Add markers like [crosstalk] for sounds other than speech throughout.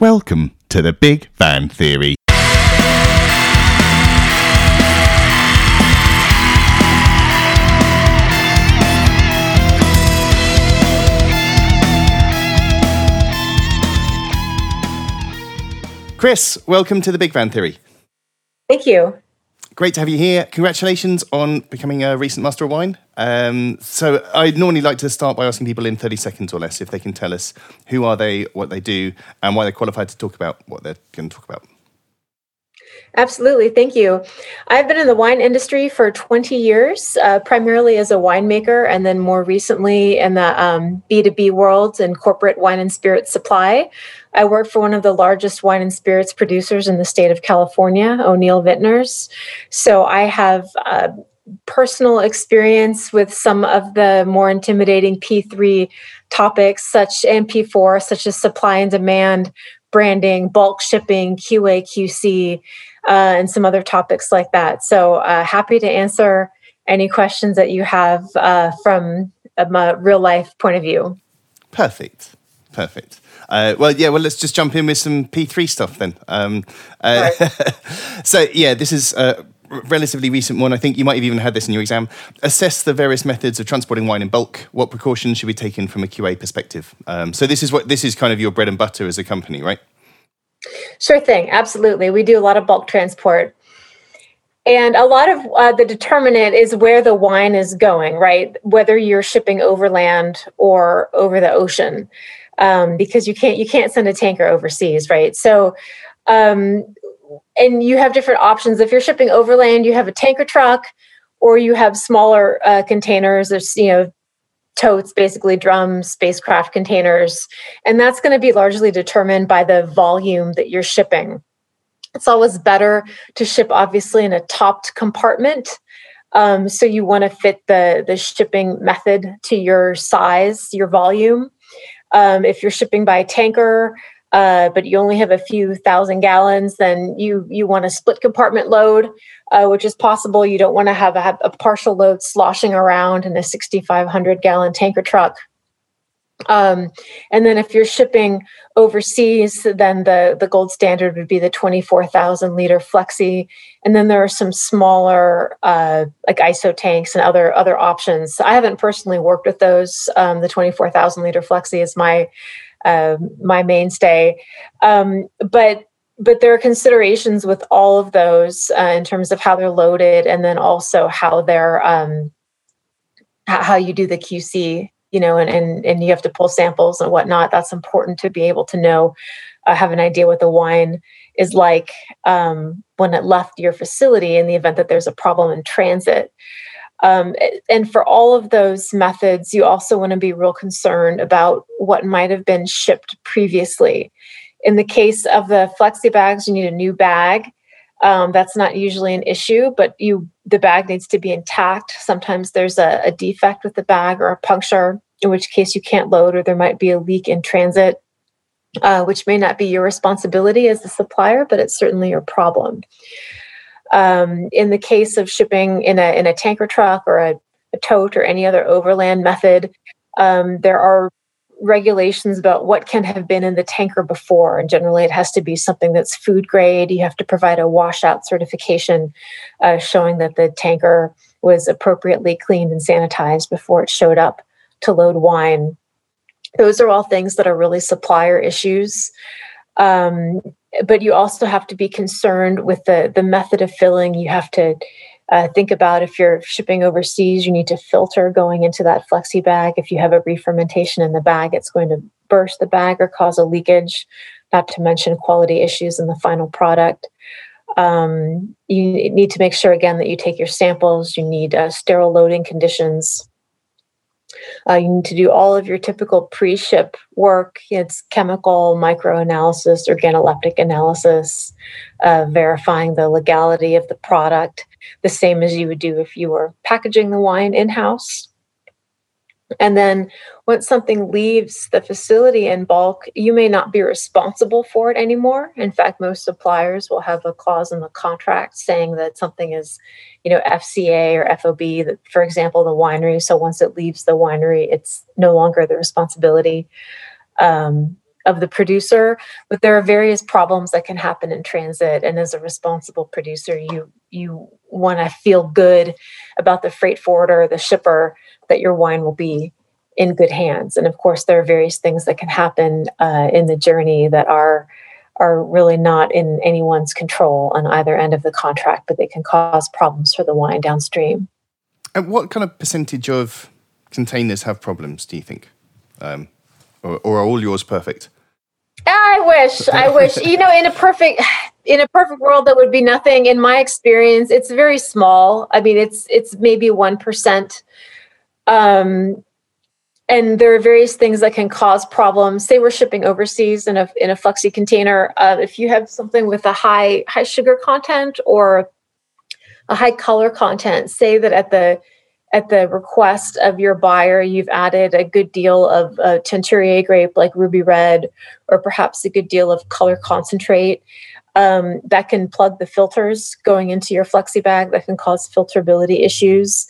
Welcome to the Big Fan Theory. Kryss, welcome to the Big Fan Theory. Thank you. Great to have you here. Congratulations on becoming a recent master of wine. Um, so, I'd normally like to start by asking people in 30 seconds or less if they can tell us who are they, what they do, and why they're qualified to talk about what they're going to talk about. Absolutely. Thank you. I've been in the wine industry for 20 years, uh, primarily as a winemaker, and then more recently in the um, B2B world and corporate wine and spirits supply. I work for one of the largest wine and spirits producers in the state of California, O'Neill Vintners. So I have uh, personal experience with some of the more intimidating P3 topics, such and P4, such as supply and demand, branding, bulk shipping, QA, QC uh, and some other topics like that. So uh, happy to answer any questions that you have uh, from a real life point of view. Perfect. Perfect. Uh, well, yeah. Well, let's just jump in with some P3 stuff then. Um, uh, right. [laughs] so, yeah, this is a relatively recent one. I think you might have even had this in your exam. Assess the various methods of transporting wine in bulk. What precautions should be taken from a QA perspective? Um, so, this is what this is kind of your bread and butter as a company, right? Sure thing. Absolutely. We do a lot of bulk transport. And a lot of uh, the determinant is where the wine is going, right? Whether you're shipping overland or over the ocean, um, because you can't you can't send a tanker overseas, right? So, um, and you have different options. If you're shipping overland, you have a tanker truck, or you have smaller uh, containers. There's you know totes, basically drums, spacecraft containers. And that's going to be largely determined by the volume that you're shipping. It's always better to ship, obviously, in a topped compartment. Um, so you want to fit the, the shipping method to your size, your volume. Um, if you're shipping by tanker, uh, but you only have a few thousand gallons, then you you want a split compartment load, uh, which is possible. You don't want to have a, a, partial load sloshing around in a 6,500 gallon tanker truck. Um, and then if you're shipping overseas, then the, the gold standard would be the 24,000 liter flexi. And then there are some smaller, uh, like ISO tanks and other other options. I haven't personally worked with those. Um, the 24,000 liter flexi is my uh, my mainstay. Um, but but there are considerations with all of those uh, in terms of how they're loaded, and then also how they're um, how you do the QC. You know, and, and and you have to pull samples and whatnot. That's important to be able to know, uh, have an idea what the wine is like um, when it left your facility in the event that there's a problem in transit. Um, and for all of those methods, you also want to be real concerned about what might have been shipped previously. In the case of the flexi bags, you need a new bag. Um, that's not usually an issue, but you the bag needs to be intact. Sometimes there's a, a defect with the bag or a puncture, in which case you can't load, or there might be a leak in transit, uh, which may not be your responsibility as the supplier, but it's certainly your problem. Um, in the case of shipping in a in a tanker truck or a, a tote or any other overland method, um, there are regulations about what can have been in the tanker before. And generally, it has to be something that's food grade. You have to provide a washout certification uh, showing that the tanker was appropriately cleaned and sanitized before it showed up to load wine. Those are all things that are really supplier issues. Um, but you also have to be concerned with the the method of filling. You have to uh, think about if you're shipping overseas, you need to filter going into that flexi bag. If you have a re-fermentation in the bag, it's going to burst the bag or cause a leakage. Not to mention quality issues in the final product. Um, you need to make sure again that you take your samples. You need uh, sterile loading conditions. Uh, you need to do all of your typical pre-ship work. It's chemical microanalysis, organoleptic analysis, uh, verifying the legality of the product, the same as you would do if you were packaging the wine in-house. And then once something leaves the facility in bulk, you may not be responsible for it anymore. In fact, most suppliers will have a clause in the contract saying that something is, you know, FCA or FOB, that, for example, the winery. So once it leaves the winery, it's no longer the responsibility um, of the producer, but there are various problems that can happen in transit. And as a responsible producer, you you want to feel good about the freight forwarder, the shipper, that your wine will be in good hands. And of course, there are various things that can happen uh, in the journey that are are really not in anyone's control on either end of the contract, but they can cause problems for the wine downstream. And what kind of percentage of containers have problems? Do you think, um, or, are all yours perfect? I wish. I wish. You know, in a perfect in a perfect world, that would be nothing. In my experience, it's very small. I mean, it's it's maybe one percent. Um, and there are various things that can cause problems. Say we're shipping overseas in a in a flexi container. Uh, if you have something with a high high sugar content or a high color content, say that at the at the request of your buyer, you've added a good deal of uh, Teinturier grape like Rubired, or perhaps a good deal of color concentrate. Um, that can plug the filters going into your flexi bag. That can cause filterability issues.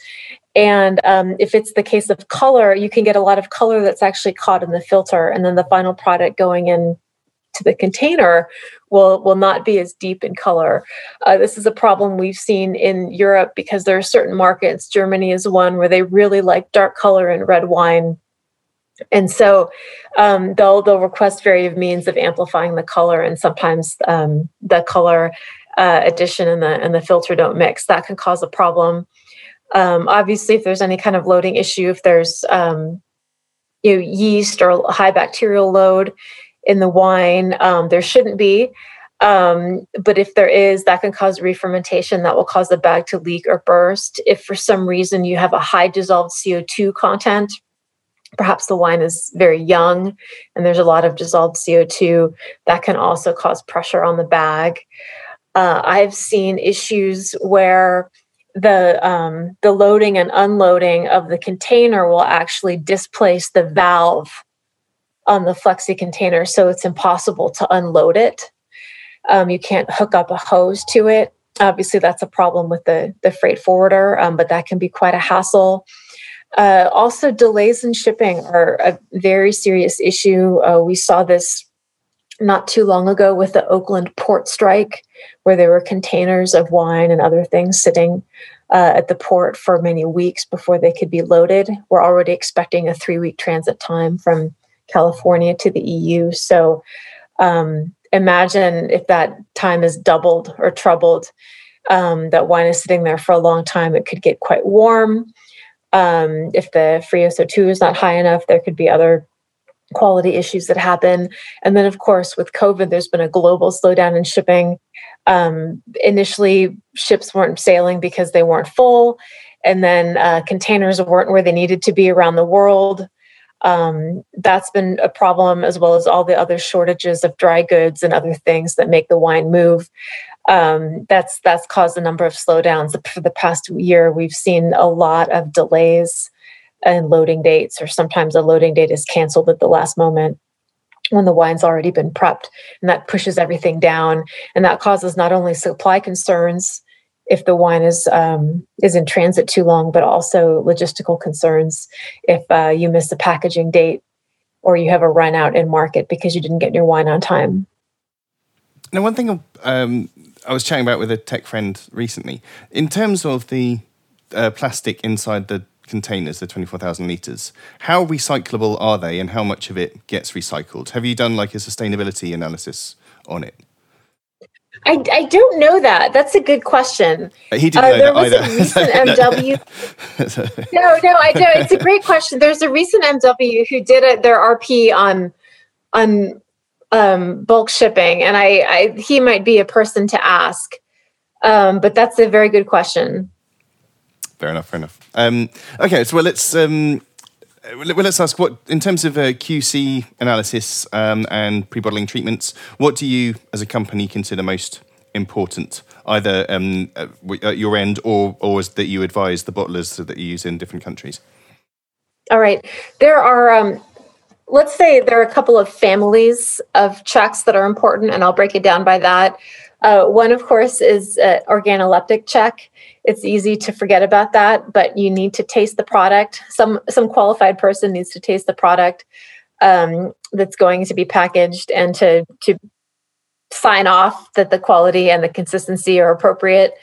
And um, if it's the case of color, you can get a lot of color that's actually caught in the filter, and then the final product going in to the container will will not be as deep in color. Uh, this is a problem we've seen in Europe because there are certain markets. Germany is one where they really like dark color in red wine, and so um, they'll they'll request various means of amplifying the color, and sometimes um, the color uh, addition and the and the filter don't mix. That can cause a problem. Um, obviously, if there's any kind of loading issue, if there's um, you know, yeast or high bacterial load in the wine, um, there shouldn't be. Um, but if there is, that can cause re-fermentation. That will cause the bag to leak or burst. If for some reason you have a high dissolved CO2 content, perhaps the wine is very young and there's a lot of dissolved CO2, that can also cause pressure on the bag. Uh, I've seen issues where the um, the loading and unloading of the container will actually displace the valve on the flexi container, so it's impossible to unload it. Um, you can't hook up a hose to it. Obviously, that's a problem with the the freight forwarder, um, but that can be quite a hassle. Uh, also, delays in shipping are a very serious issue. Uh, we saw this not too long ago with the Oakland port strike, where there were containers of wine and other things sitting uh, at the port for many weeks before they could be loaded. We're already expecting a three week transit time from California to the EU. So um, imagine if that time is doubled or troubled. Um, that wine is sitting there for a long time, it could get quite warm. Um, if the free SO2 is not high enough, there could be other quality issues that happen. And then, of course, with COVID, there's been a global slowdown in shipping. Um, initially, ships weren't sailing because they weren't full, and then uh, containers weren't where they needed to be around the world. Um, that's been a problem, as well as all the other shortages of dry goods and other things that make the wine move. Um, that's that's caused a number of slowdowns. For the past year, we've seen a lot of delays and loading dates, or sometimes a loading date is canceled at the last moment when the wine's already been prepped. And that pushes everything down. And that causes not only supply concerns if the wine is um, is in transit too long, but also logistical concerns if uh, you miss the packaging date or you have a run out in market because you didn't get your wine on time. Now, one thing um, I was chatting about with a tech friend recently, in terms of the uh, plastic inside the containers, the 24,000 litres, how recyclable are they and how much of it gets recycled? Have you done like a sustainability analysis on it? I, I don't know that. That's a good question. He didn't uh, know there was either. a [laughs] recent MW. [laughs] no, no, I know it's a great question. There's a recent MW who did it, their RP on on um, bulk shipping, and I, I he might be a person to ask. Um, but that's a very good question fair enough. Fair enough. Um, okay, so well, let's um, well, let's ask what in terms of uh, QC analysis um, and pre-bottling treatments. What do you, as a company, consider most important, either um, at your end or or that you advise the bottlers that you use in different countries? All right, there are. Um, let's say there are a couple of families of checks that are important, and I'll break it down by that. Uh, one, of course, is uh, organoleptic check. It's easy to forget about that, but you need to taste the product. Some some qualified person needs to taste the product. um, that's going to be packaged and to to sign off that the quality and the consistency are appropriate.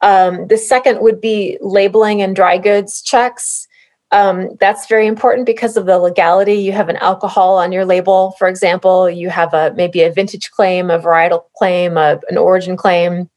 Um, the second would be labeling and dry goods checks. Um, that's very important because of the legality. You have an alcohol on your label, for example. You have a maybe a vintage claim, a varietal claim, a, an origin claim,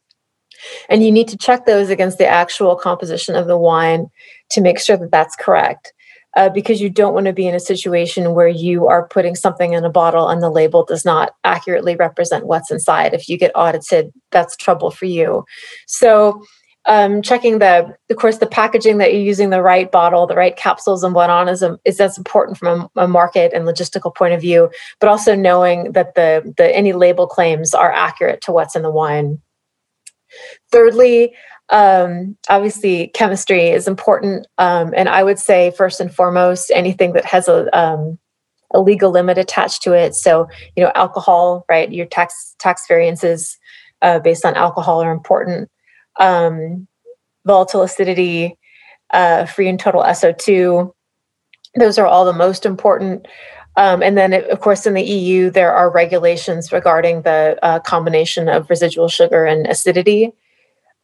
and you need to check those against the actual composition of the wine to make sure that that's correct uh, because you don't want to be in a situation where you are putting something in a bottle and the label does not accurately represent what's inside. If you get audited, that's trouble for you. So, um, checking the, of course, the packaging that you're using the right bottle, the right capsules, and whatnot is, a, is that's important from a, a market and logistical point of view. But also knowing that the the any label claims are accurate to what's in the wine. Thirdly, um, obviously chemistry is important um, and i would say first and foremost anything that has a, um, a legal limit attached to it. So you know alcohol right? Your tax tax variances uh, based on alcohol are important. Um, volatile acidity uh, free and total so2 those are all the most important um, and then, of course, in the EU, there are regulations regarding the uh, combination of residual sugar and acidity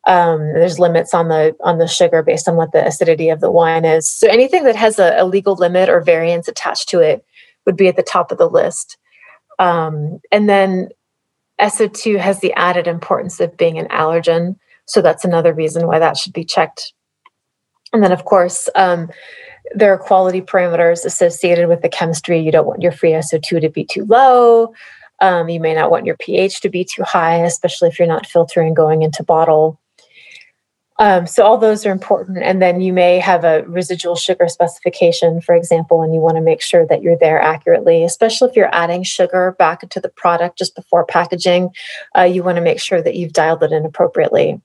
um, there's limits on the on the sugar based on what the acidity of the wine is. So anything that has a, a legal limit or variance attached to it would be at the top of the list. Um, and then SO2 has the added importance of being an allergen, so that's another reason why that should be checked. And then, of course, um, there are quality parameters associated with the chemistry. You don't want your free SO2 to be too low. Um, you may not want your pH to be too high, especially if you're not filtering going into bottle. Um, so all those are important. And then you may have a residual sugar specification, for example, and you want to make sure that you're there accurately, especially if you're adding sugar back into the product just before packaging. Uh, you want to make sure that you've dialed it in appropriately.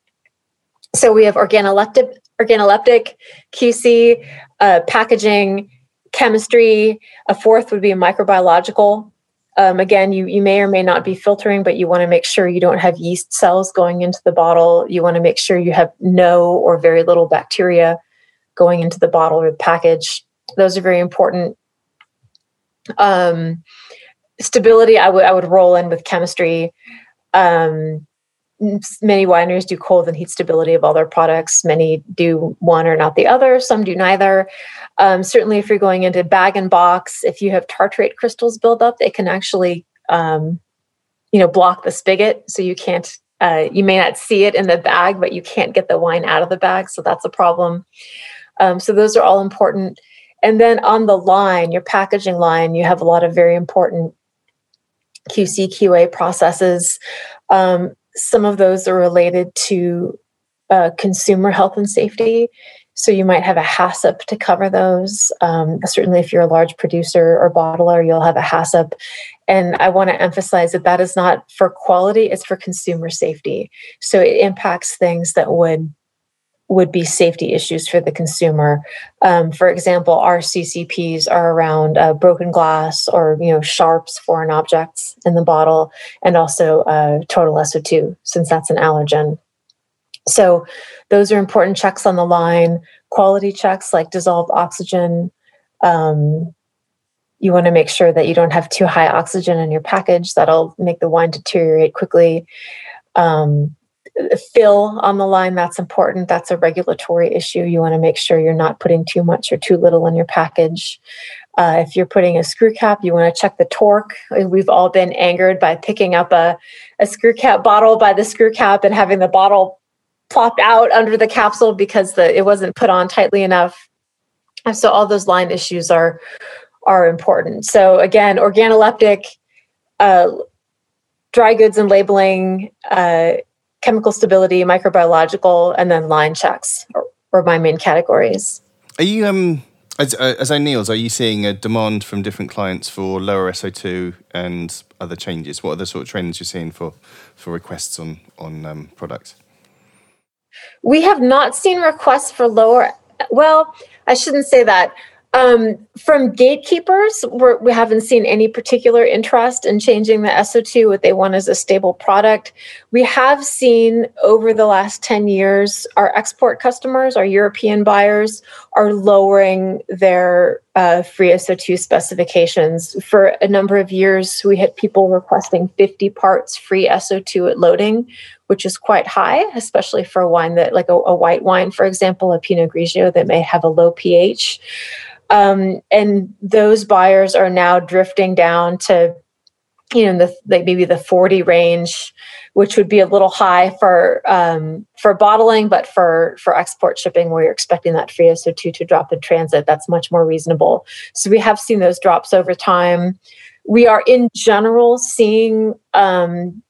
So we have organoleptic, organoleptic QC, uh, packaging, chemistry. A fourth would be microbiological um, again, you, you may or may not be filtering, but you want to make sure you don't have yeast cells going into the bottle. You want to make sure you have no or very little bacteria going into the bottle or the package. Those are very important. Um, stability, I would I would roll in with chemistry. Um, many wineries do cold and heat stability of all their products. Many do one or not the other. Some do neither. Um, certainly, if you're going into bag and box, if you have tartrate crystals build up, they can actually, um, you know, block the spigot, so you can't. Uh, you may not see it in the bag, but you can't get the wine out of the bag, so that's a problem. Um, so those are all important. And then on the line, your packaging line, you have a lot of very important QC QA processes. Um, some of those are related to uh, consumer health and safety. So you might have a HACCP to cover those. Um, certainly, if you're a large producer or bottler, you'll have a HACCP. And I want to emphasize that that is not for quality; it's for consumer safety. So it impacts things that would would be safety issues for the consumer. Um, for example, our CCPs are around uh, broken glass or you know sharps, foreign objects in the bottle, and also uh, total SO2 since that's an allergen. So those are important checks on the line. Quality checks like dissolved oxygen. Um, you want to make sure that you don't have too high oxygen in your package. That'll make the wine deteriorate quickly. Um, fill on the line that's important. That's a regulatory issue. You want to make sure you're not putting too much or too little in your package. Uh, if you're putting a screw cap you want to check the torque. We've all been angered by picking up a, a screw cap bottle by the screw cap and having the bottle plopped out under the capsule because the it wasn't put on tightly enough. So all those line issues are are important. So again organoleptic uh, dry goods and labeling uh, chemical stability, microbiological, and then line checks are, my main categories. Are you um as uh, as O'Neill's, are you seeing a demand from different clients for lower SO2 and other changes? What are the sort of trends you're seeing for for requests on on um, products? We have not seen requests for lower. Well, I shouldn't say that. Um, from gatekeepers, we have not seen any particular interest in changing the SO2. What they want is a stable product. We have seen over the last 10 years, our export customers, our European buyers, are lowering their uh, free SO2 specifications. For a number of years, we had people requesting 50 parts free SO2 at loading, which is quite high, especially for a wine that, like a, a white wine, for example, a Pinot Grigio that may have a low pH. Um, and those buyers are now drifting down to, you know, the like maybe the 40 range, which would be a little high for um, for bottling, but for for export shipping, where you're expecting that free SO2 to drop in transit, that's much more reasonable. So we have seen those drops over time. We are in general seeing um,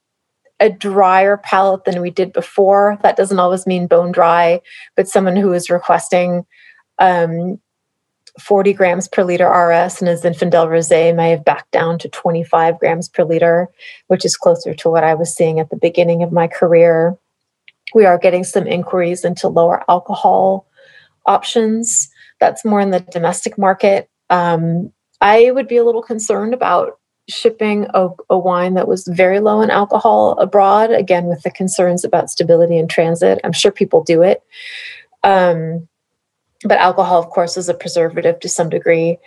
a drier palate than we did before. That doesn't always mean bone dry, but someone who is requesting um, 40 grams per liter RS and a Zinfandel Rosé may have backed down to 25 grams per liter, which is closer to what I was seeing at the beginning of my career. We are getting some inquiries into lower alcohol options. That's more in the domestic market. Um, I would be a little concerned about shipping a, a, wine that was very low in alcohol abroad, again, with the concerns about stability in transit. I'm sure people do it. Um, but alcohol, of course, is a preservative to some degree.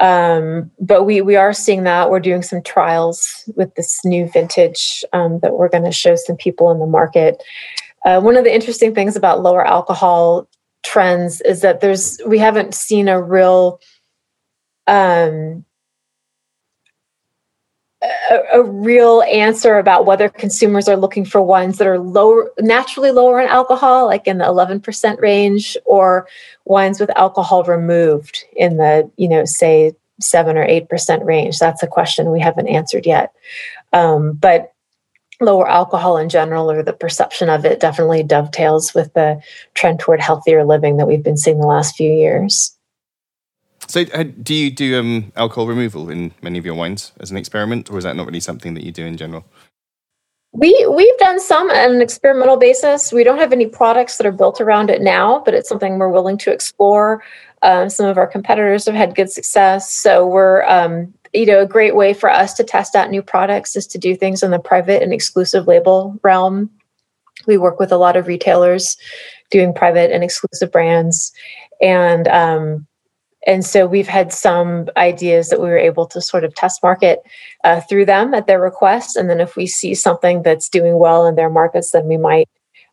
Um, but we we are seeing that we're doing some trials with this new vintage um, that we're going to show some people in the market. Uh, one of the interesting things about lower alcohol trends is that there's we haven't seen a real um, a, a, real answer about whether consumers are looking for wines that are lower, naturally lower in alcohol, like in the 11% range, or wines with alcohol removed in the, you know, say seven or 8% range. That's a question we haven't answered yet. Um, but lower alcohol in general, or the perception of it, definitely dovetails with the trend toward healthier living that we've been seeing the last few years. So, uh, do you do um, alcohol removal in many of your wines as an experiment, or is that not really something that you do in general? We we've done some on an experimental basis. We don't have any products that are built around it now, but it's something we're willing to explore. Uh, some of our competitors have had good success, so we're um, you know a great way for us to test out new products is to do things in the private and exclusive label realm. We work with a lot of retailers doing private and exclusive brands, and um, and so we've had some ideas that we were able to sort of test market uh, through them at their request. And then if we see something that's doing well in their markets, then we might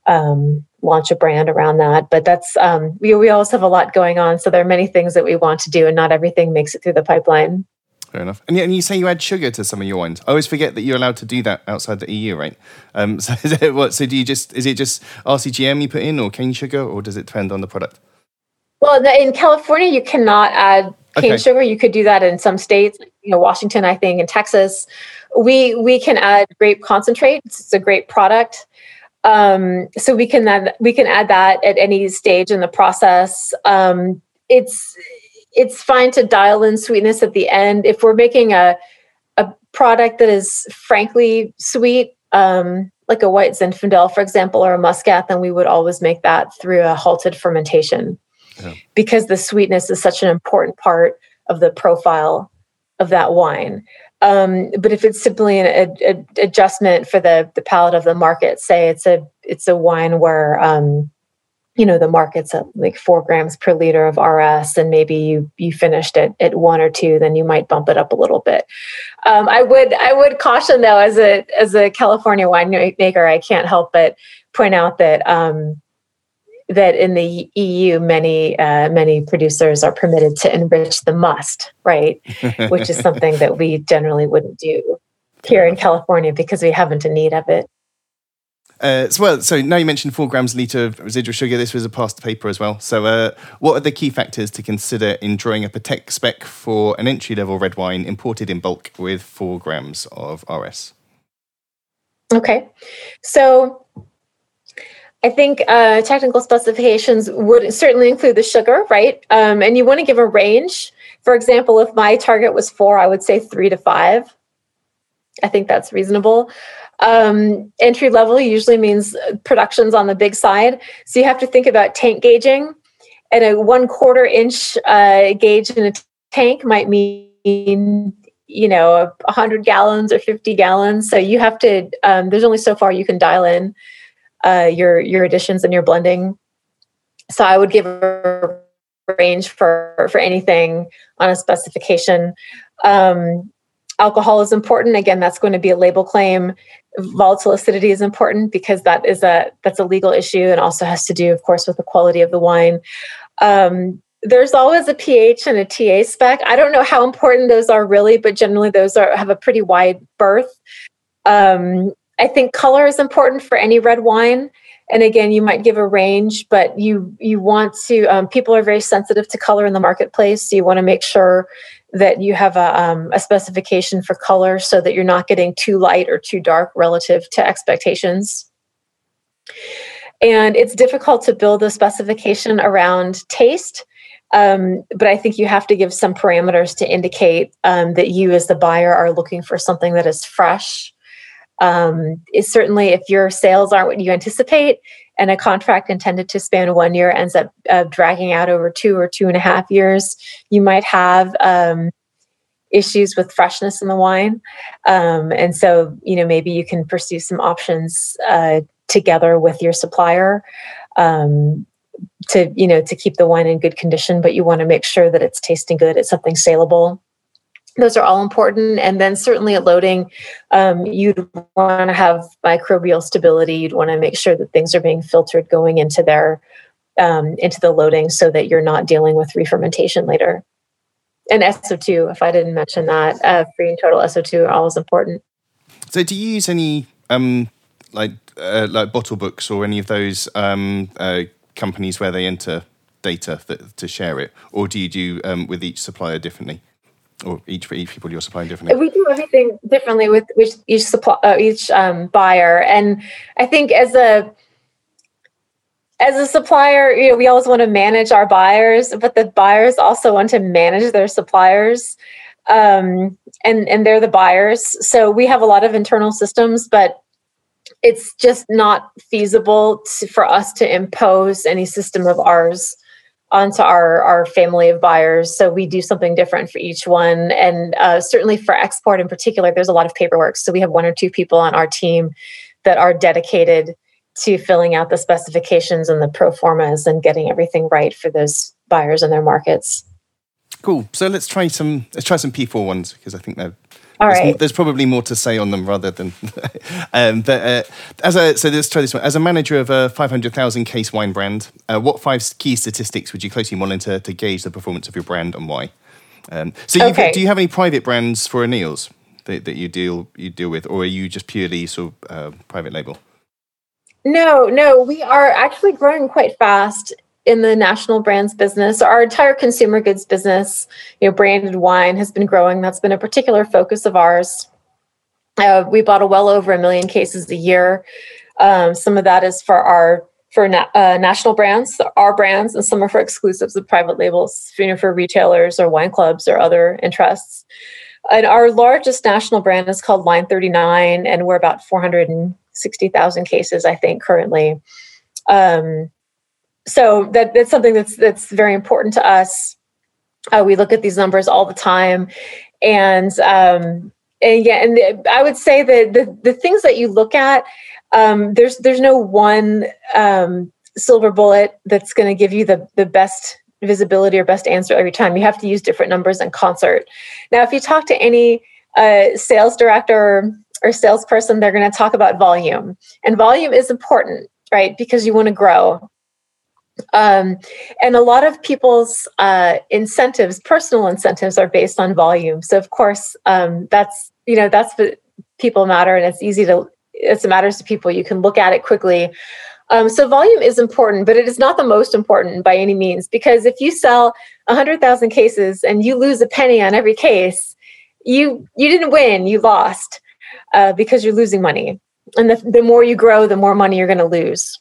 um, launch a brand around that. But that's, um, we, we always have a lot going on. So there are many things that we want to do, and not everything makes it through the pipeline. Fair enough. And, and you say you add sugar to some of your wines. I always forget that you're allowed to do that outside the EU, right? Um, [laughs] so, what, so do you just, is it just RCGM you put in or cane sugar, or does it depend on the product? Well, in California, you cannot add cane okay. sugar. You could do that in some states, you know, Washington, I think, and Texas. We we can add grape concentrate. It's a great product. Um, so we can add we can add that at any stage in the process. Um, it's it's fine to dial in sweetness at the end. If we're making a a product that is frankly sweet, um, like a white Zinfandel, for example, or a Muscat, then we would always make that through a halted fermentation because the sweetness is such an important part of the profile of that wine. Um, but if it's simply an adjustment for the the palate of the market, say it's a it's a wine where um, you know the market's at like four grams per liter of RS, and maybe you you finished it at one or two, then you might bump it up a little bit. Um, I would I would caution though, as a as a California winemaker, I can't help but point out that um, that in the EU, many uh, many producers are permitted to enrich the must, right? [laughs] Which is something that we generally wouldn't do here in California because we haven't a need of it. Uh, so, well, so now you mentioned four grams a litre of residual sugar. This was a past paper as well. So, uh, what are the key factors to consider in drawing up a tech spec for an entry level red wine imported in bulk with four grams of RS? Okay, so I think uh, technical specifications would certainly include the sugar, right? Um, and you want to give a range. For example, if my target was four, I would say three to five. I think that's reasonable. Um, entry level usually means production's on the big side. So you have to think about tank gauging. And a one quarter inch uh, gauge in a tank might mean you know 100 gallons or 50 gallons so you have to um, there's only so far you can dial in uh, your your additions and your blending. So I would give a range for for anything on a specification. Um, alcohol is important. Again, that's going to be a label claim. Volatile acidity is important because that is a that's a legal issue and also has to do, of course, with the quality of the wine. Um, there's always a pH and a TA spec. I don't know how important those are really, but generally those are have a pretty wide berth. Um, I think color is important for any red wine. And again, you might give a range, but you you want to. Um, people are very sensitive to color in the marketplace, so you want to make sure that you have a, um, a specification for color so that you're not getting too light or too dark relative to expectations. And it's difficult to build a specification around taste um, but I think you have to give some parameters to indicate um, that you, as the buyer, are looking for something that is fresh. Um, is certainly if your sales aren't what you anticipate, and a contract intended to span one year ends up uh, dragging out over two or two and a half years, you might have um, issues with freshness in the wine. Um, and so, you know, maybe you can pursue some options uh, together with your supplier. Um, to you know to keep the wine in good condition but you want to make sure that it's tasting good it's something saleable those are all important. And then certainly at loading um, you'd want to have microbial stability. You'd want to make sure that things are being filtered going into their um, into the loading so that you're not dealing with re-fermentation later. And so2 if i didn't mention that uh, free and total so2 are always important. So do you use any um, like uh, like Bottlebooks or any of those um, uh, companies where they enter data that, to share it, or do you do um, with each supplier differently, or each for each people you're supplying differently? We do everything differently with each each supply uh, each um, buyer, and I think as a as a supplier, you know, we always want to manage our buyers, but the buyers also want to manage their suppliers. Um, and and they're the buyers. So we have a lot of internal systems, but it's just not feasible to, for us to impose any system of ours onto our our family of buyers. So we do something different for each one. And uh, certainly for export in particular there's a lot of paperwork. So we have one or two people on our team that are dedicated to filling out the specifications and the pro formas and getting everything right for those buyers and their markets. Cool. So let's try some let's try some p4 ones because i think they're all there's, right. there's probably more to say on them rather than. [laughs] um, but uh, as a so let's try this one. As a manager of a 500,000 case wine brand, uh, what five key statistics would you closely monitor to gauge the performance of your brand and why? Um, so, okay. do you have any private brands for O'Neill's that, that you deal you deal with, or are you just purely sort of uh, private label? No, no, we are actually growing quite fast in the national brands business, our entire consumer goods business, you know, branded wine has been growing. That's been a particular focus of ours. Uh, we bottle well over a million cases a year. Um, some of that is for our for na- uh, national brands, our brands, and some are for exclusives of private labels, you know, for retailers or wine clubs or other interests. And our largest national brand is called Line 39, and we're about 460,000 cases, I think, currently. Um, so that that's something that's that's very important to us. Uh, we look at these numbers all the time, and um, and yeah, and I would say that the the things that you look at, um, there's there's no one um, silver bullet that's going to give you the the best visibility or best answer every time. You have to use different numbers in concert. Now, if you talk to any uh, sales director or salesperson, they're going to talk about volume, and volume is important, right? Because you want to grow um, and a lot of people's uh, incentives, personal incentives, are based on volume. So of course, um, that's you know that's people matter, and it's easy to it matters to people. You can look at it quickly. Um, so volume is important, but it is not the most important by any means. Because if you sell hundred thousand cases and you lose a penny on every case, you you didn't win. You lost uh, because you're losing money. And the, the more you grow, the more money you're going to lose.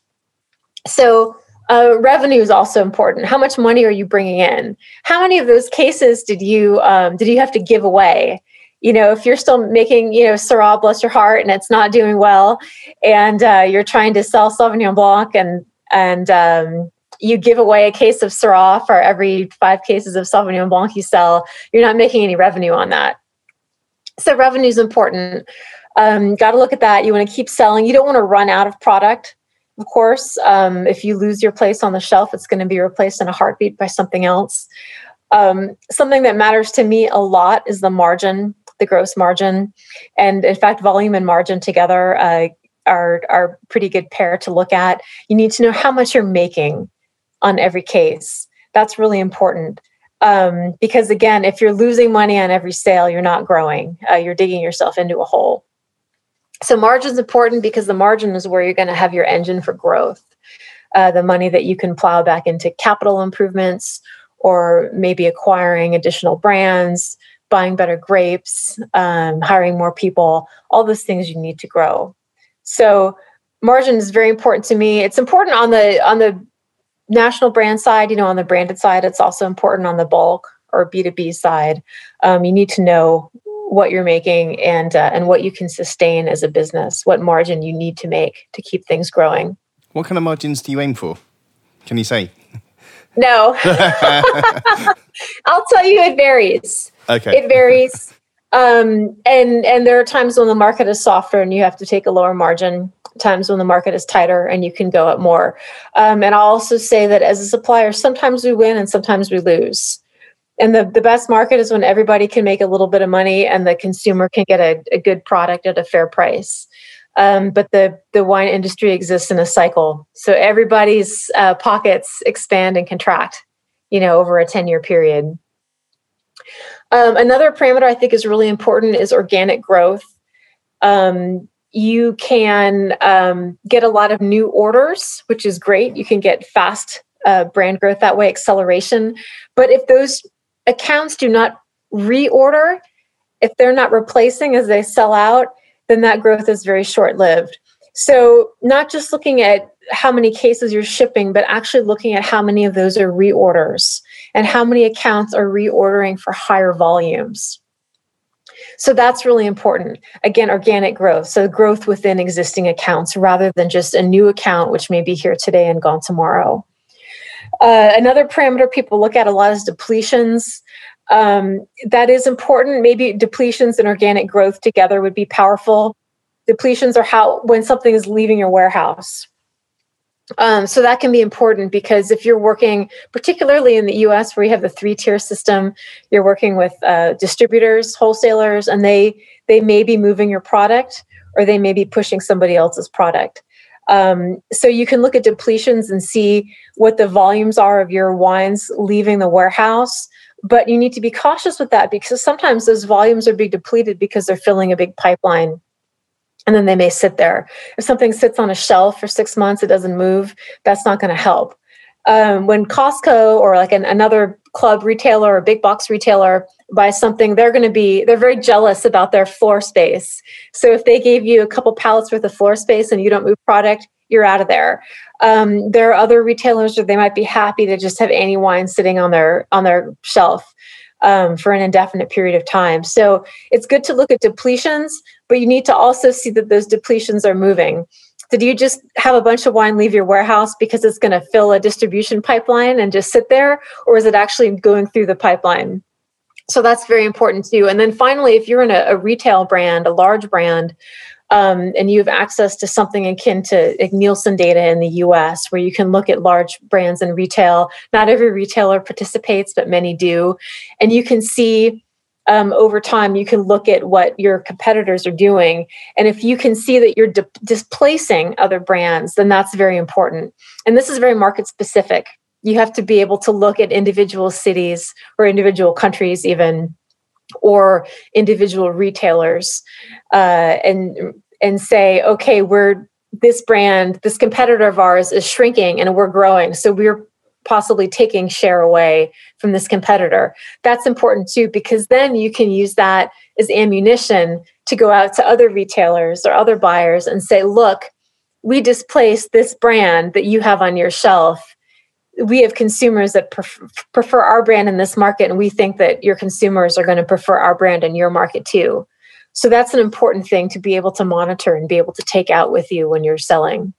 So uh, revenue is also important. How much money are you bringing in? How many of those cases did you um, did you have to give away? You know, if you're still making you know Syrah, bless your heart, and it's not doing well, and uh, you're trying to sell Sauvignon Blanc, and and um, you give away a case of Syrah for every five cases of Sauvignon Blanc you sell, you're not making any revenue on that. So revenue is important. Um, Got to look at that. You want to keep selling. You don't want to run out of product of course. Um, if you lose your place on the shelf, it's going to be replaced in a heartbeat by something else. Um, something that matters to me a lot is the margin, the gross margin. And in fact, volume and margin together uh, are, are pretty good pair to look at. You need to know how much you're making on every case. That's really important. Um, because again, if you're losing money on every sale, you're not growing. Uh, you're digging yourself into a hole. So margin is important because the margin is where you're going to have your engine for growth. Uh, the money that you can plow back into capital improvements or maybe acquiring additional brands, buying better grapes, um, hiring more people, all those things you need to grow. So margin is very important to me. It's important on the on the national brand side, you know, on the branded side, it's also important on the bulk or B2B side. Um, you need to know what you're making and uh, and what you can sustain as a business, what margin you need to make to keep things growing. What kind of margins do you aim for? Can you say? [laughs] No. [laughs] I'll tell you it varies. Okay. It varies. Um, and and there are times when the market is softer and you have to take a lower margin times when the market is tighter and you can go up more. Um, and I'll also say that as a supplier, sometimes we win and sometimes we lose. And the, the best market is when everybody can make a little bit of money and the consumer can get a, a good product at a fair price. Um, but the, the wine industry exists in a cycle. So everybody's uh, pockets expand and contract, you know, over a 10 year period. Um, another parameter I think is really important is organic growth. Um, you can um, get a lot of new orders, which is great. You can get fast uh, brand growth that way, acceleration. But if those accounts do not reorder, if they're not replacing as they sell out, then that growth is very short lived. So, not just looking at how many cases you're shipping, but actually looking at how many of those are reorders and how many accounts are reordering for higher volumes. So that's really important. Again, organic growth. So growth within existing accounts rather than just a new account, which may be here today and gone tomorrow. Uh, another parameter people look at a lot is depletions. Um, that is important. Maybe depletions and organic growth together would be powerful. Depletions are how when something is leaving your warehouse. Um, so that can be important because if you're working, particularly in the US where you have the three tier system, you're working with uh, distributors, wholesalers, and they they may be moving your product or they may be pushing somebody else's product. Um, so you can look at depletions and see what the volumes are of your wines leaving the warehouse. But you need to be cautious with that because sometimes those volumes are being depleted because they're filling a big pipeline and then they may sit there. If something sits on a shelf for six months, it doesn't move, that's not going to help. Um, when Costco or like an, another club retailer or big box retailer buys something, they're going to be they're very jealous about their floor space. So if they gave you a couple pallets worth of floor space and you don't move product, you're out of there. Um, there are other retailers that they might be happy to just have any wine sitting on their on their shelf um, for an indefinite period of time. So it's good to look at depletions, but you need to also see that those depletions are moving. Did you just have a bunch of wine leave your warehouse because it's going to fill a distribution pipeline and just sit there? Or is it actually going through the pipeline? So that's very important too. And then finally, if you're in a, a retail brand, a large brand, um, and you have access to something akin to Nielsen data in the US, where you can look at large brands in retail. Not every retailer participates, but many do. And you can see um, over time, you can look at what your competitors are doing. And if you can see that you're di- displacing other brands, then that's very important. And this is very market specific. You have to be able to look at individual cities or individual countries, even or individual retailers uh, and and say okay we're this brand this competitor of ours is shrinking and we're growing so we're possibly taking share away from this competitor. That's important too because then you can use that as ammunition to go out to other retailers or other buyers and say look we displaced this brand that you have on your shelf. We have consumers that prefer, prefer our brand in this market and we think that your consumers are going to prefer our brand in your market too. So that's an important thing to be able to monitor and be able to take out with you when you're selling.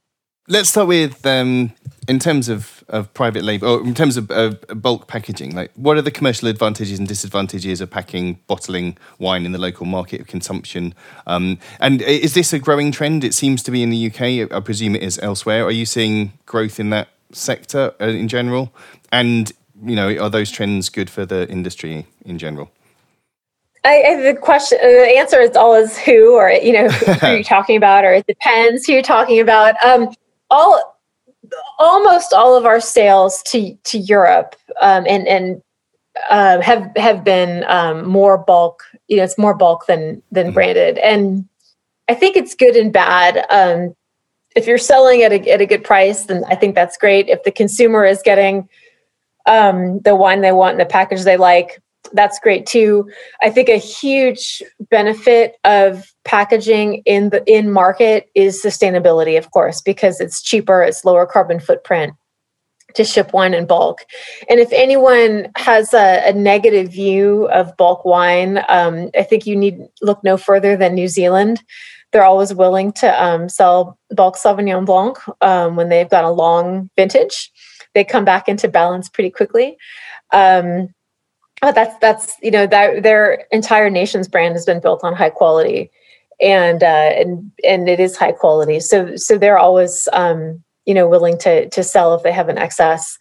Let's start with um, in terms of, of private label, or in terms of uh, bulk packaging, like what are the commercial advantages and disadvantages of packing, bottling wine in the local market of consumption? Um, and is this a growing trend? It seems to be in the UK. I presume it is elsewhere. Are you seeing growth in that sector uh, in general? And you know, are those trends good for the industry in general? I, I, the question, uh, the answer is always who, or you know, who are [laughs] you're talking about, or it depends who you're talking about. Um, all almost all of our sales to to Europe um, and and uh, have have been um, more bulk. You know, it's more bulk than than mm-hmm. branded, and I think it's good and bad. Um, if you're selling at a at a good price, then I think that's great. If the consumer is getting um, the wine they want in the package they like, that's great too. I think a huge benefit of packaging in the in market is sustainability, of course, because it's cheaper, it's lower carbon footprint to ship wine in bulk. And if anyone has a, a negative view of bulk wine, um, I think you need look no further than New Zealand. They're always willing to um, sell bulk Sauvignon Blanc um, when they've got a long vintage. They come back into balance pretty quickly. Um, but that's that's you know that their entire nation's brand has been built on high quality and uh, and and it is high quality. So so they're always um, you know willing to to sell if they have an excess.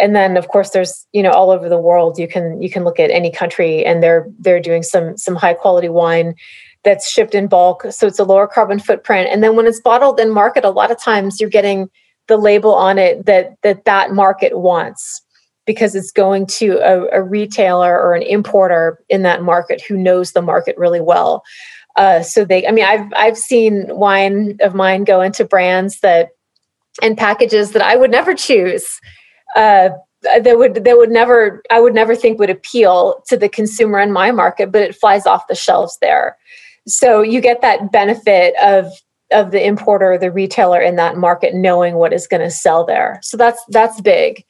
And then of course there's you know all over the world you can you can look at any country and they're they're doing some some high quality wine that's shipped in bulk. So it's a lower carbon footprint. And then when it's bottled in market a lot of times you're getting the label on it that that that market wants because it's going to a, a, retailer or an importer in that market who knows the market really well. Uh, so they, I mean, I've I've seen wine of mine go into brands that and packages that I would never choose. Uh, that would that would never I would never think would appeal to the consumer in my market, but it flies off the shelves there. So you get that benefit of of the importer, the retailer in that market knowing what is going to sell there. So that's that's big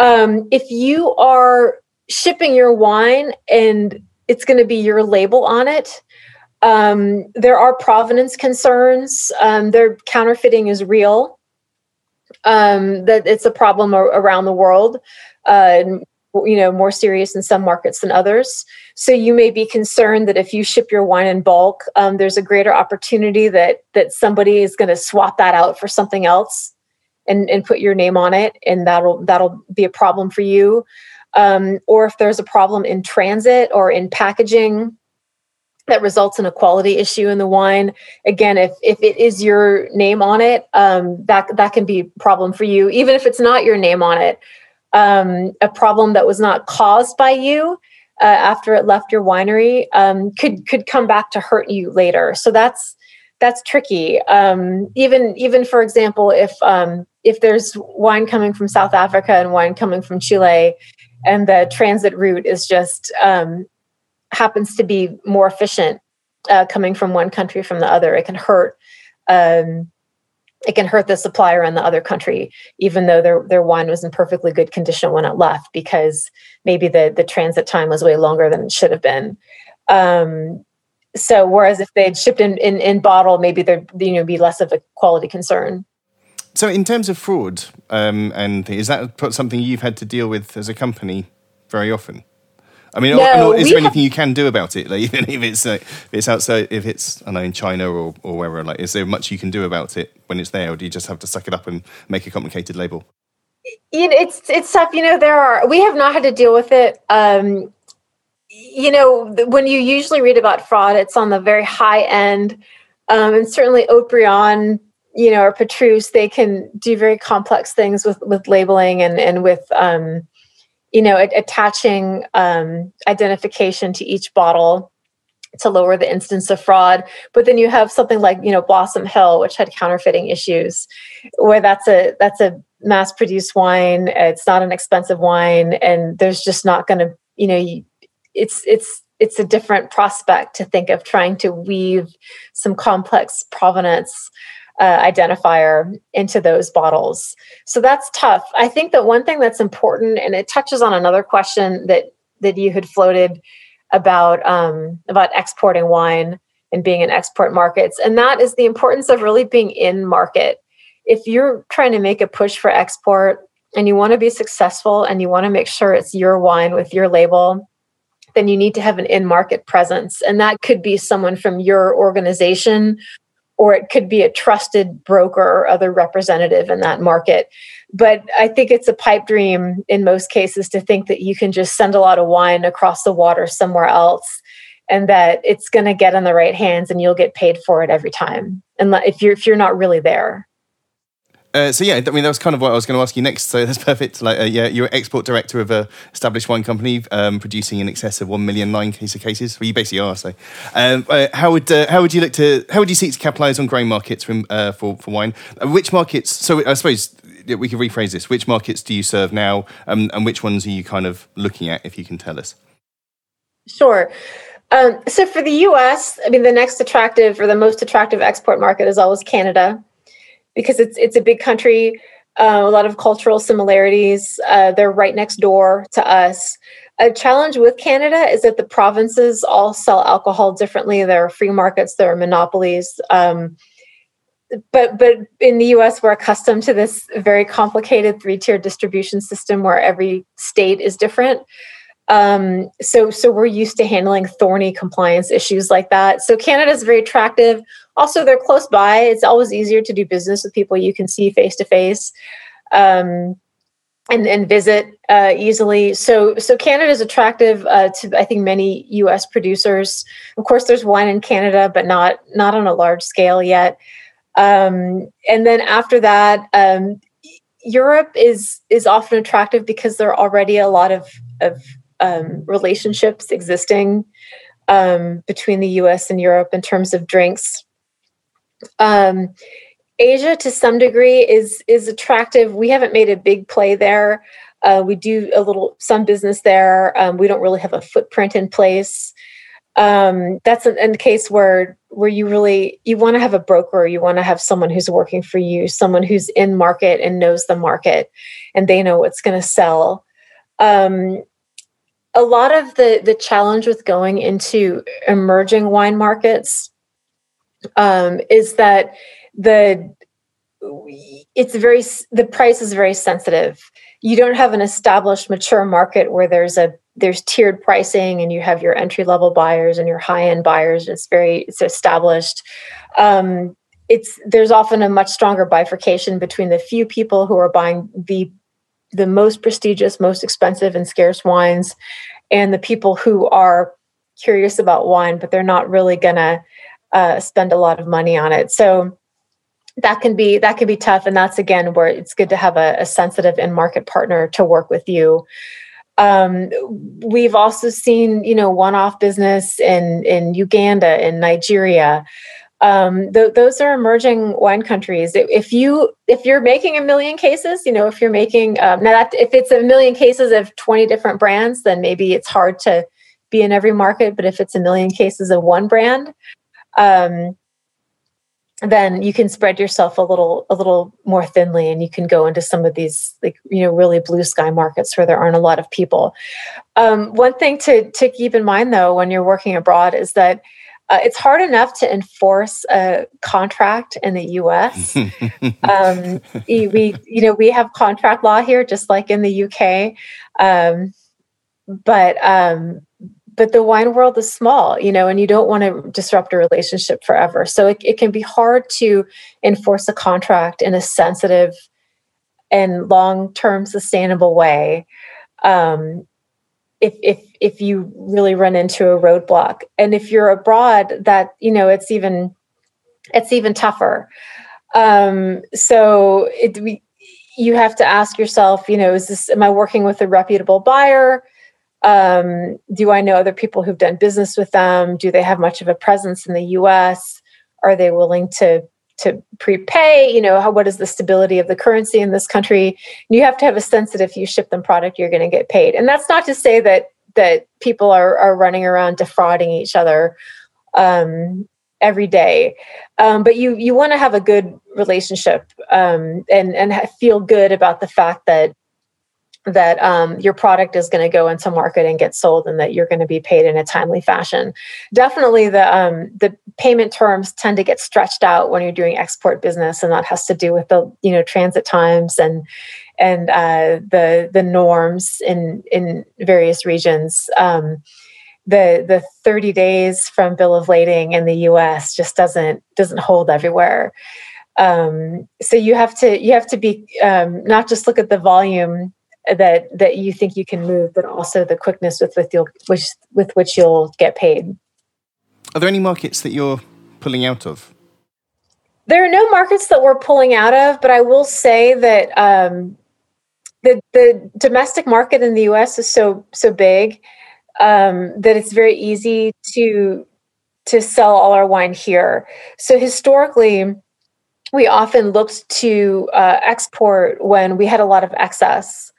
um, if you are shipping your wine and it's going to be your label on it, um, there are provenance concerns. Um, their counterfeiting is real. Um, that it's a problem around the world. Uh, you know, more serious in some markets than others. So you may be concerned that if you ship your wine in bulk, um, there's a greater opportunity that that somebody is going to swap that out for something else and, and put your name on it and that'll that'll be a problem for you. Um, or if there's a problem in transit or in packaging that results in a quality issue in the wine again if if it is your name on it um, that that can be a problem for you. Even if it's not your name on it um, a problem that was not caused by you uh, after it left your winery um, could could come back to hurt you later. So that's that's tricky um, even even for example if um, if there's wine coming from South Africa and wine coming from Chile, and the transit route is just um, happens to be more efficient uh, coming from one country from the other, it can hurt. Um, it can hurt the supplier in the other country, even though their their wine was in perfectly good condition when it left, because maybe the the transit time was way longer than it should have been. Um, so, whereas if they'd shipped in, in in bottle, maybe there'd you know be less of a quality concern. So, in terms of fraud, um, and is that something you've had to deal with as a company very often? I mean, no, is there anything you can do about it? [laughs] Like, even if it's uh, if it's outside, if it's I don't know in China or or wherever, like, is there much you can do about it when it's there, or do you just have to suck it up and make a complicated label? You know, it's it's tough. You know, there are we have not had to deal with it. Um, you know, when you usually read about fraud, it's on the very high end, um, and certainly Haut-Brion you know, or Petrus, they can do very complex things with with labeling and and with um, you know attaching um, identification to each bottle to lower the instance of fraud. But then you have something like you know Blossom Hill, which had counterfeiting issues, where that's a that's a mass produced wine. It's not an expensive wine, and there's just not going to you know you, it's it's it's a different prospect to think of trying to weave some complex provenance uh, identifier into those bottles. So that's tough. I think that one thing that's important, and it touches on another question that that you had floated about um, about exporting wine and being in export markets, and that is the importance of really being in market. if you're trying to make a push for export and you want to be successful and you want to make sure it's your wine with your label, then you need to have an in market presence. And that could be someone from your organization, or it could be a trusted broker or other representative in that market. But I think it's a pipe dream in most cases to think that you can just send a lot of wine across the water somewhere else and that it's going to get in the right hands and you'll get paid for it every time. And if you're if you're not really there. Uh, so yeah, I mean that was kind of what I was going to ask you next. So [laughs] that's perfect. Like, uh, yeah, you're export director of a established wine company, um, producing in excess of one million case of cases. Well, you basically are. So, um, uh, how would uh, how would you look to how would you seek to capitalise on growing markets from, uh, for for wine? Uh, which markets? So I suppose we could rephrase this. Which markets do you serve now, um, and which ones are you kind of looking at? If you can tell us. Sure. Um, so for the U.S., I mean, the next attractive or the most attractive export market is always Canada because it's it's a big country, uh, a lot of cultural similarities. Uh, they're right next door to us. A challenge with Canada is that the provinces all sell alcohol differently. There are free markets, there are monopolies. Um, but but in the US we're accustomed to this very complicated three-tier distribution system where every state is different. Um, so so we're used to handling thorny compliance issues like that. So Canada is very attractive. Also, they're close by. It's always easier to do business with people you can see face to face. and and visit uh, easily. So so Canada is attractive uh, to I think many U.S. producers. Of course, there's wine in Canada, but not not on a large scale yet. Um, and then after that, um, Europe is is often attractive because there are already a lot of of um, relationships existing um, between the US and Europe in terms of drinks. Um, Asia, to some degree, is is attractive. We haven't made a big play there. Uh, we do a little some business there. Um, we don't really have a footprint in place. Um, that's a, a case where where you really you want to have a broker. You want to have someone who's working for you, someone who's in market and knows the market, and they know what's going to sell. Um, a lot of the the challenge with going into emerging wine markets um, is that the it's very the price is very sensitive. You don't have an established mature market where there's a there's tiered pricing and you have your entry level buyers and your high end buyers. It's very it's established. Um, it's there's often a much stronger bifurcation between the few people who are buying the the most prestigious, most expensive, and scarce wines, and the people who are curious about wine, but they're not really gonna uh, spend a lot of money on it. So that can be that can be tough, and that's again where it's good to have a, a sensitive in market partner to work with you. Um, we've also seen, you know, one-off business in in Uganda, in Nigeria um, th- those are emerging wine countries. If you if you're making a million cases, you know, if you're making um, now that if it's a million cases of 20 different brands, then maybe it's hard to be in every market. But if it's a million cases of one brand, um, then you can spread yourself a little a little more thinly, and you can go into some of these like you know really blue sky markets where there aren't a lot of people. Um, one thing to to keep in mind though when you're working abroad is that uh, it's hard enough to enforce a contract in the U.S. [laughs] um, we, you know, we have contract law here, just like in the U.K. Um, but um, but the wine world is small, you know, and you don't want to disrupt a relationship forever. So it, it can be hard to enforce a contract in a sensitive and long-term sustainable way. Um, if if if you really run into a roadblock. And if you're abroad that you know it's even it's even tougher. Um so it we, you have to ask yourself you know is this am i working with a reputable buyer? Um do i know other people who've done business with them? Do they have much of a presence in the us are they willing to to prepay you know how, what is the stability of the currency in this country? And you have to have a sense that if you ship them product you're going to get paid. And that's not to say that that people are, are running around defrauding each other um, every day. Um, but you you want to have a good relationship um, and and feel good about the fact that that um, your product is going to go into market and get sold and that you're going to be paid in a timely fashion. Definitely the um, the payment terms tend to get stretched out when you're doing export business and that has to do with the you know transit times and and uh, the the norms in in various regions. Um, the the 30 days from bill of lading in the us just doesn't doesn't hold everywhere. Um, so you have to you have to be um, not just look at the volume that that you think you can move, but also the quickness with with you'll which with which you'll get paid. Are there any markets that you're pulling out of? There are no markets that we're pulling out of, but I will say that um, the the domestic market in the U.S. is so so big um, that it's very easy to to sell all our wine here. So historically, we often looked to uh, export when we had a lot of excess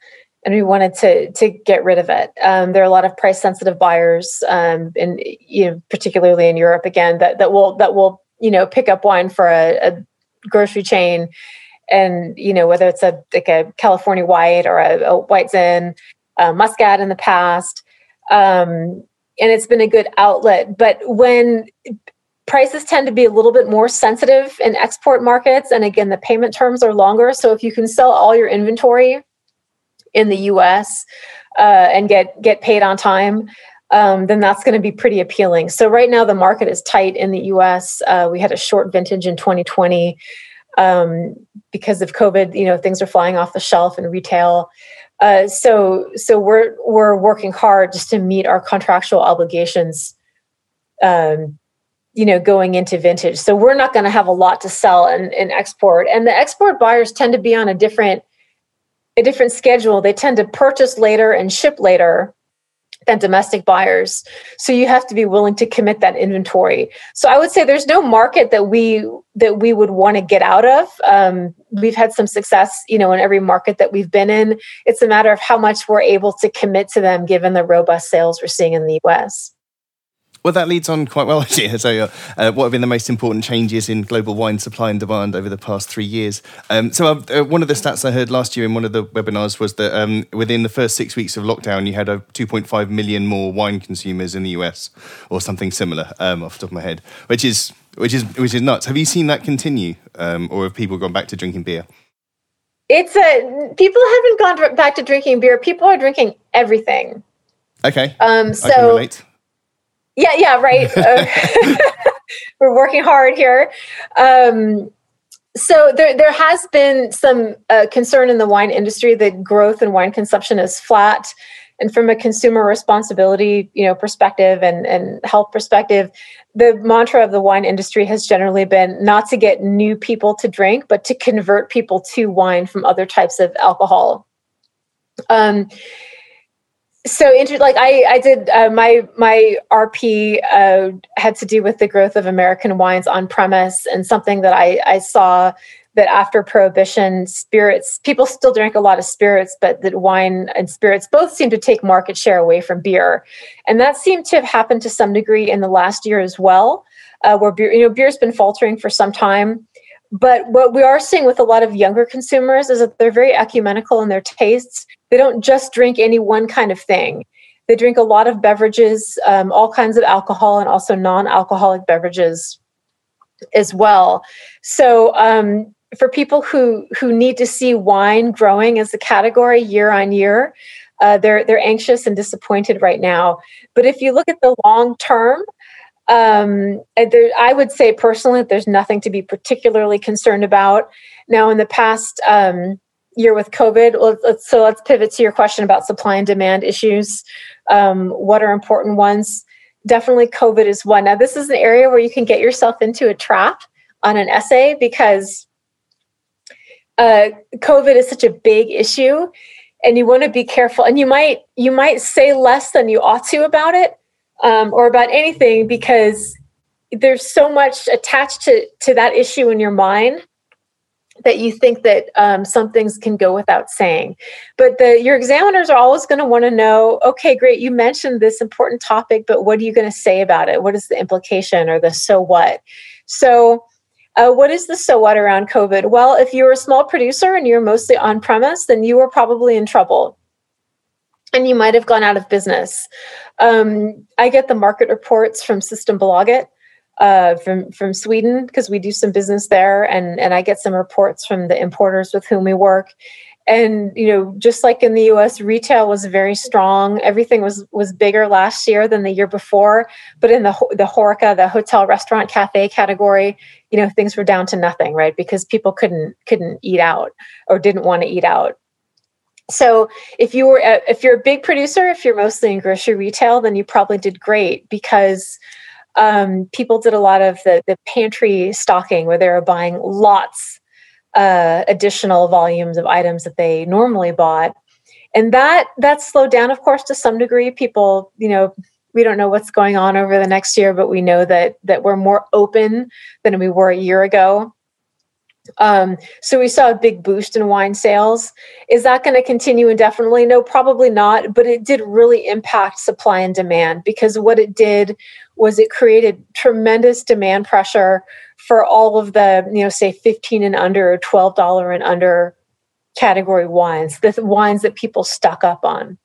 and we wanted to to get rid of it. Um, there are a lot of price sensitive buyers, um, and you know, particularly in Europe, again, that that will that will you know pick up wine for a, a grocery chain, and you know whether it's a like a California white or a, a white zin, uh, muscat in the past, um, and it's been a good outlet. But when prices tend to be a little bit more sensitive in export markets, and again, the payment terms are longer. So if you can sell all your inventory in the U.S. Uh, and get get paid on time, um, then that's going to be pretty appealing. So right now the market is tight in the U.S. Uh, we had a short vintage in 2020 um, because of COVID. You know things are flying off the shelf in retail. Uh, so so we're we're working hard just to meet our contractual obligations. Um, you know going into vintage so we're not going to have a lot to sell and, and export and the export buyers tend to be on a different a different schedule. They tend to purchase later and ship later than domestic buyers. So you have to be willing to commit that inventory. So I would say there's no market that we that we would want to get out of. Um, we've had some success, you know, in every market that we've been in. It's a matter of how much we're able to commit to them, given the robust sales we're seeing in the U.S. Well, that leads on quite well, [laughs] actually. So, uh, uh, what have been the most important changes in global wine supply and demand over the past three years? Um, so, uh, uh one of the stats I heard last year in one of the webinars was that um, within the first six weeks of lockdown, you had a 2.5 million more wine consumers in the US, or something similar, um, off the top of my head, which is which is which is nuts. Have you seen that continue, um, or have people gone back to drinking beer? It's a people haven't gone back to drinking beer. People are drinking everything. Okay. Um. So yeah, yeah, right. [laughs] uh, [laughs] we're working hard here. Um, so there, there has been some uh, concern in the wine industry that growth in wine consumption is flat. And from a consumer responsibility, you know, perspective and, and health perspective, the mantra of the wine industry has generally been not to get new people to drink, but to convert people to wine from other types of alcohol. Um, so inter- like i i did uh, my my rp uh, had to do with the growth of american wines on premise and something that i i saw that after prohibition spirits people still drank a lot of spirits but that wine and spirits both seemed to take market share away from beer and that seemed to have happened to some degree in the last year as well uh, where beer you know beer's been faltering for some time but what we are seeing with a lot of younger consumers is that they're very ecumenical in their tastes. They don't just drink any one kind of thing. They drink a lot of beverages, um, all kinds of alcohol, and also non alcoholic beverages as well. So, um, for people who, who need to see wine growing as a category year on year, uh, they're, they're anxious and disappointed right now. But if you look at the long term, um, there, I would say personally, there's nothing to be particularly concerned about. Now, in the past um, year with COVID, let's, so let's pivot to your question about supply and demand issues. Um, what are important ones? Definitely, COVID is one. Now, this is an area where you can get yourself into a trap on an essay because uh, COVID is such a big issue, and you want to be careful. And you might you might say less than you ought to about it um, or about anything because there's so much attached to to that issue in your mind that you think that um, some things can go without saying. But the your examiners are always going to want to know okay great you mentioned this important topic but what are you going to say about it? What is the implication or the so what? So uh, what is the so what around covid? Well if you're a small producer and you're mostly on premise then you are probably in trouble. And you might have gone out of business. Um, I get the market reports from Systembolaget uh, from from Sweden because we do some business there, and and I get some reports from the importers with whom we work. And you know, just like in the U.S., retail was very strong. Everything was was bigger last year than the year before. But in the the Horeca, the hotel, restaurant, cafe category, you know, things were down to nothing, right? Because people couldn't couldn't eat out or didn't want to eat out so if you were a, if you're a big producer if you're mostly in grocery retail then you probably did great because um, people did a lot of the, the pantry stocking where they were buying lots uh, additional volumes of items that they normally bought and that that slowed down of course to some degree people you know we don't know what's going on over the next year but we know that that we're more open than we were a year ago um, so we saw a big boost in wine sales. Is that going to continue indefinitely? No, probably not. But it did really impact supply and demand because what it did was it created tremendous demand pressure for all of the, you know, say 15 and under or $12 and under category wines, the wines that people stuck up on.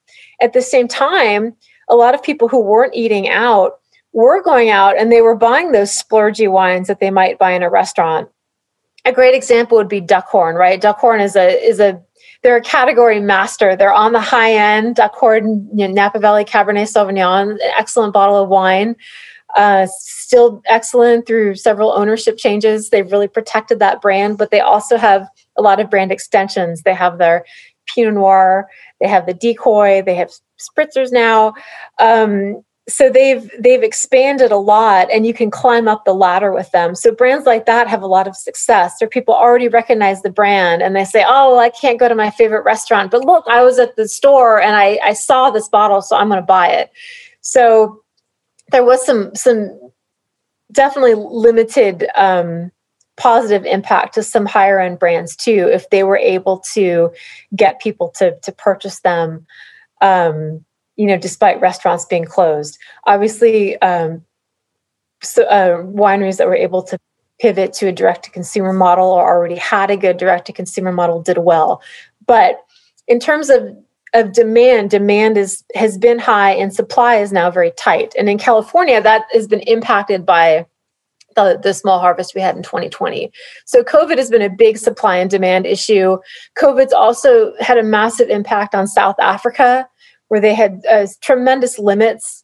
At the same time, a lot of people who weren't eating out were going out and they were buying those splurgy wines that they might buy in a restaurant a great example would be Duckhorn, right? Duckhorn is a is a they're a category master. They're on the high end. Duckhorn, you know, Napa Valley Cabernet Sauvignon, an excellent bottle of wine. Uh, still excellent through several ownership changes. They've really protected that brand, but they also have a lot of brand extensions. They have their Pinot Noir, they have the Decoy, they have spritzers now. Um, so they've they've expanded a lot and you can climb up the ladder with them. So brands like that have a lot of success. Or people already recognize the brand and they say oh i can't go to my favorite restaurant. But look i was at the store and i, I saw this bottle so i'm going to buy it. So there was some some definitely limited um, positive impact to some higher end brands too if they were able to get people to to purchase them. Um, you know, despite restaurants being closed. Obviously, um, so, uh, wineries that were able to pivot to a direct to consumer model or already had a good direct to consumer model did well. But in terms of of demand, demand is has been high and supply is now very tight. And in California, that has been impacted by the, the small harvest we had in 2020. So COVID has been a big supply and demand issue. COVID's also had a massive impact on South Africa where they had uh, tremendous limits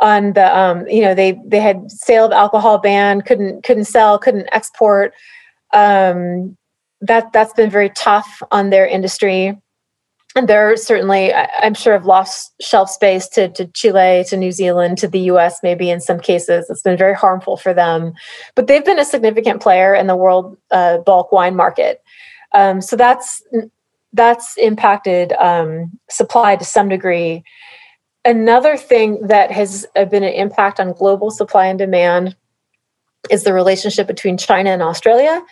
on the um, you know they they had sale of alcohol ban couldn't couldn't sell couldn't export. Um, that that's been very tough on their industry. And they're certainly i'm sure have lost shelf space to, to chile to new zealand to the us maybe in some cases. It's been very harmful for them. But they've been a significant player in the world uh, bulk wine market. Um, so that's that's impacted um, supply to some degree. Another thing that has uh, been an impact on global supply and demand is the relationship between China and Australia.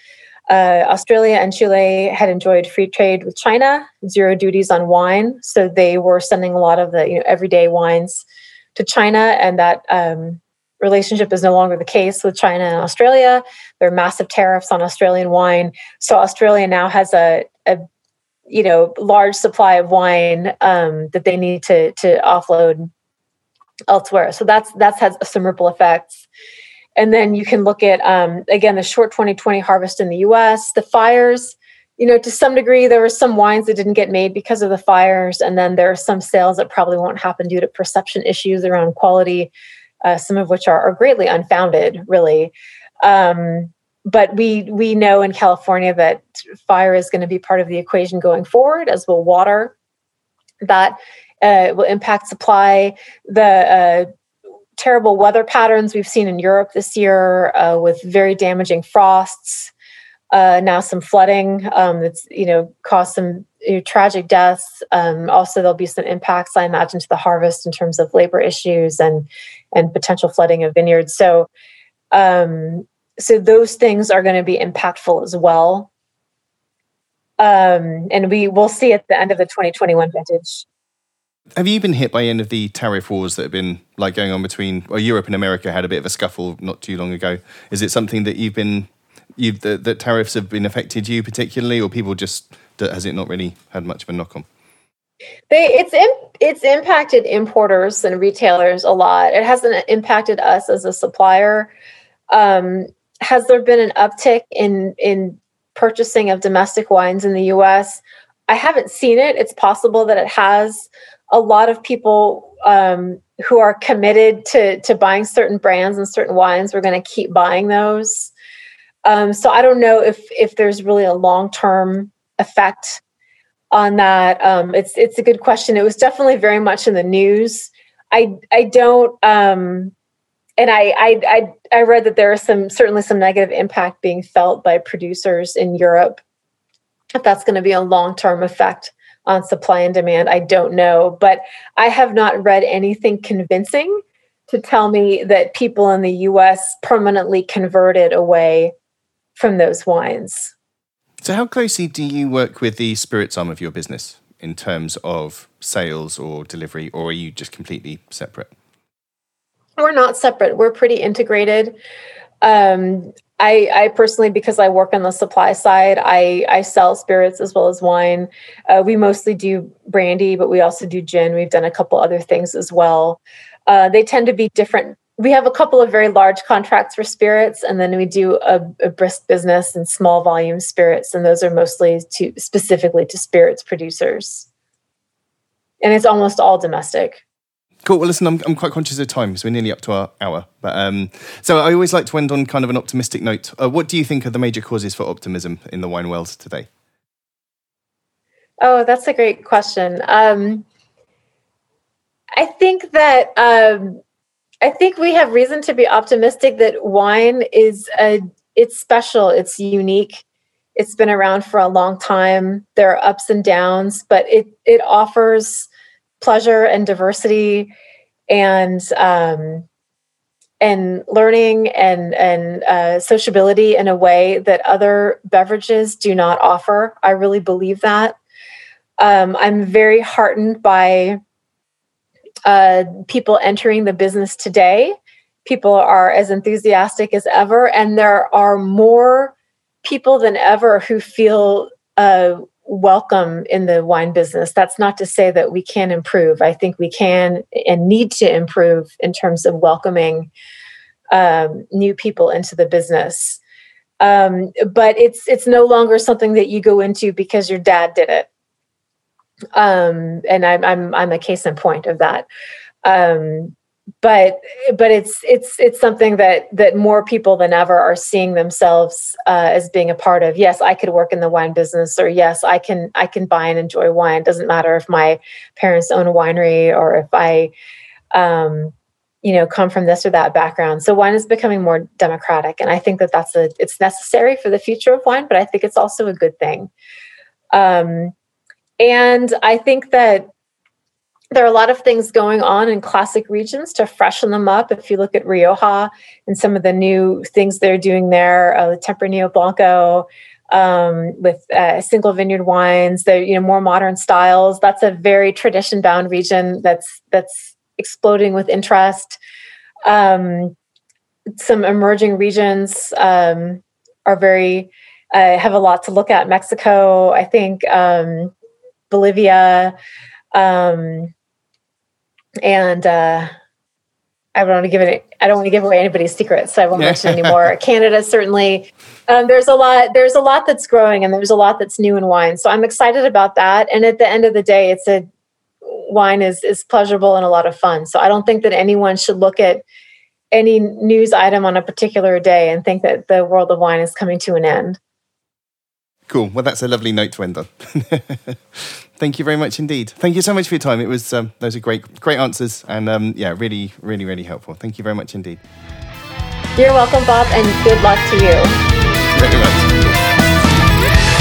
Uh, Australia and Chile had enjoyed free trade with China, zero duties on wine, so they were sending a lot of the you know everyday wines to China, and that um, relationship is no longer the case with China and Australia. There are massive tariffs on Australian wine, so Australia now has a, a you know large supply of wine um, that they need to to offload elsewhere. So that's that's has some ripple effects. And then you can look at um, again the short 2020 harvest in the U.S. The fires. You know, to some degree, there were some wines that didn't get made because of the fires, and then there are some sales that probably won't happen due to perception issues around quality, uh, some of which are, are greatly unfounded, really. Um, but we we know in California that fire is going to be part of the equation going forward, as will water. That uh, will impact supply. The uh, terrible weather patterns we've seen in Europe this year, uh, with very damaging frosts, uh, now some flooding um, that's you know caused some you know, tragic deaths. Um, also, there'll be some impacts, I imagine, to the harvest in terms of labor issues and and potential flooding of vineyards. So. Um, so those things are going to be impactful as well. Um, and we will see at the end of the 2021 vintage. Have you been hit by any of the tariff wars that have been like going on between well, Europe and America had a bit of a scuffle not too long ago? Is it something that you've been you've that, that tariffs have been affected you particularly, or people just has it not really had much of a knock on? They it's in, it's impacted importers and retailers a lot. It hasn't impacted us as a supplier. Um, has there been an uptick in in purchasing of domestic wines in the U.S.? I haven't seen it. It's possible that it has. A lot of people um, who are committed to to buying certain brands and certain wines, we're going to keep buying those. Um, so I don't know if if there's really a long term effect on that. Um, it's it's a good question. It was definitely very much in the news. I I don't um, and I, I I I read that there is some certainly some negative impact being felt by producers in Europe. If that's going to be a long term effect on supply and demand, I don't know. But I have not read anything convincing to tell me that people in the U.S. permanently converted away from those wines. So, how closely do you work with the spirits arm of your business in terms of sales or delivery, or are you just completely separate? We're not separate. We're pretty integrated. Um, I, I, personally, because I work on the supply side, I, I sell spirits as well as wine. Uh, we mostly do brandy, but we also do gin. We've done a couple other things as well. Uh, they tend to be different we have a couple of very large contracts for spirits and then we do a, a, brisk business and small volume spirits and those are mostly to specifically to spirits producers and it's almost all domestic cool. Well listen i'm, I'm quite conscious of time because we're nearly up to our hour. But um, so i always like to end on kind of an optimistic note. Uh, what do you think are the major causes for optimism in the wine world today? Oh that's a great question. Um, i think that um, I think we have reason to be optimistic that wine is a it's special, it's unique. It's been around for a long time. There are ups and downs, but it it offers pleasure and diversity and um, and learning and and uh, sociability in a way that other beverages do not offer. I really believe that. Um, I'm very heartened by uh, people entering the business today. People are as enthusiastic as ever, and there are more people than ever who feel uh, welcome in the wine business. That's not to say that we can improve. I think we can and need to improve in terms of welcoming um, new people into the business. Um, but it's it's no longer something that you go into because your dad did it um, and I'm I'm I'm a case in point of that. Um, but but it's it's it's something that that more people than ever are seeing themselves uh, as being a part of. Yes, I could work in the wine business, or yes, I can I can buy and enjoy wine. It doesn't matter if my parents own a winery or if I. Um, you know come from this or that background so wine is becoming more democratic and i think that that's a it's necessary for the future of wine but i think it's also a good thing um, and I think that there are a lot of things going on in classic regions to freshen them up. If you look at Rioja and some of the new things they're doing there, uh, the Tempranillo Blanco um, with uh, single vineyard wines, the you know more modern styles. That's a very tradition bound region that's that's exploding with interest. Um, some emerging regions um, are very uh, have a lot to look at. Mexico, I think. Um, Bolivia, um, and uh, I don't want to give it. I don't want to give away anybody's secrets, so I won't mention anymore. [laughs] Canada certainly. Um, there's a lot. There's a lot that's growing, and there's a lot that's new in wine. So I'm excited about that. And at the end of the day, it's a wine is is pleasurable and a lot of fun. So I don't think that anyone should look at any news item on a particular day and think that the world of wine is coming to an end. Cool. Well, that's a lovely note to end on. [laughs] Thank you very much indeed. Thank you so much for your time. It was um, those are great, great answers, and um, yeah, really, really, really helpful. Thank you very much indeed. You're welcome, Bob, and good luck to you. Very much.